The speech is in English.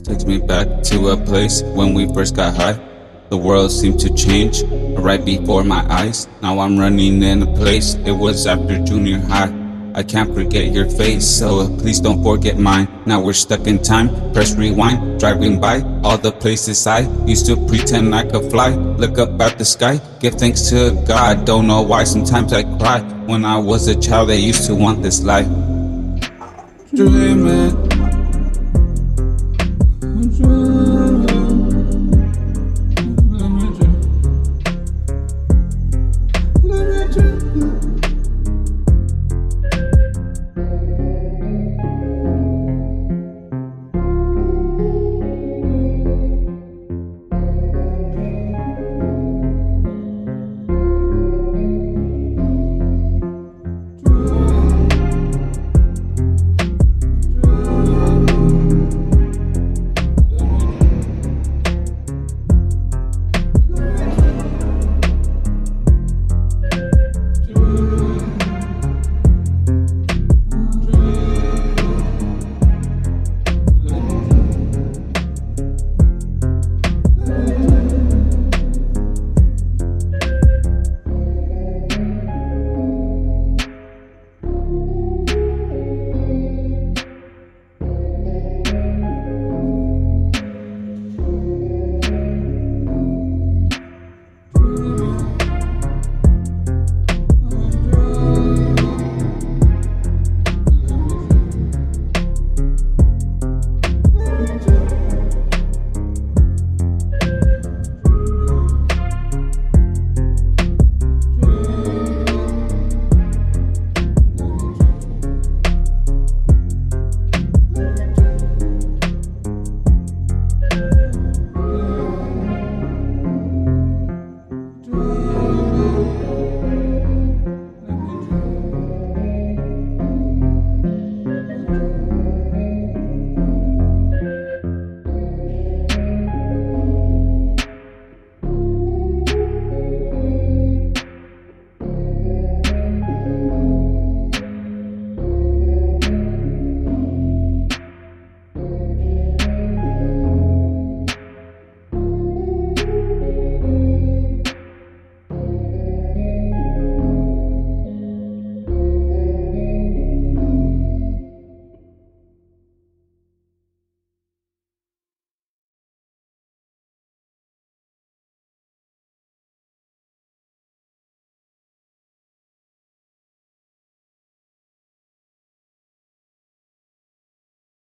Takes me back to a place when we first got high. The world seemed to change right before my eyes. Now I'm running in a place, it was after junior high. I can't forget your face, so please don't forget mine. Now we're stuck in time, press rewind, driving by all the places I used to pretend I could fly. Look up at the sky, give thanks to God. Don't know why sometimes I cry. When I was a child, I used to want this life. Dreaming.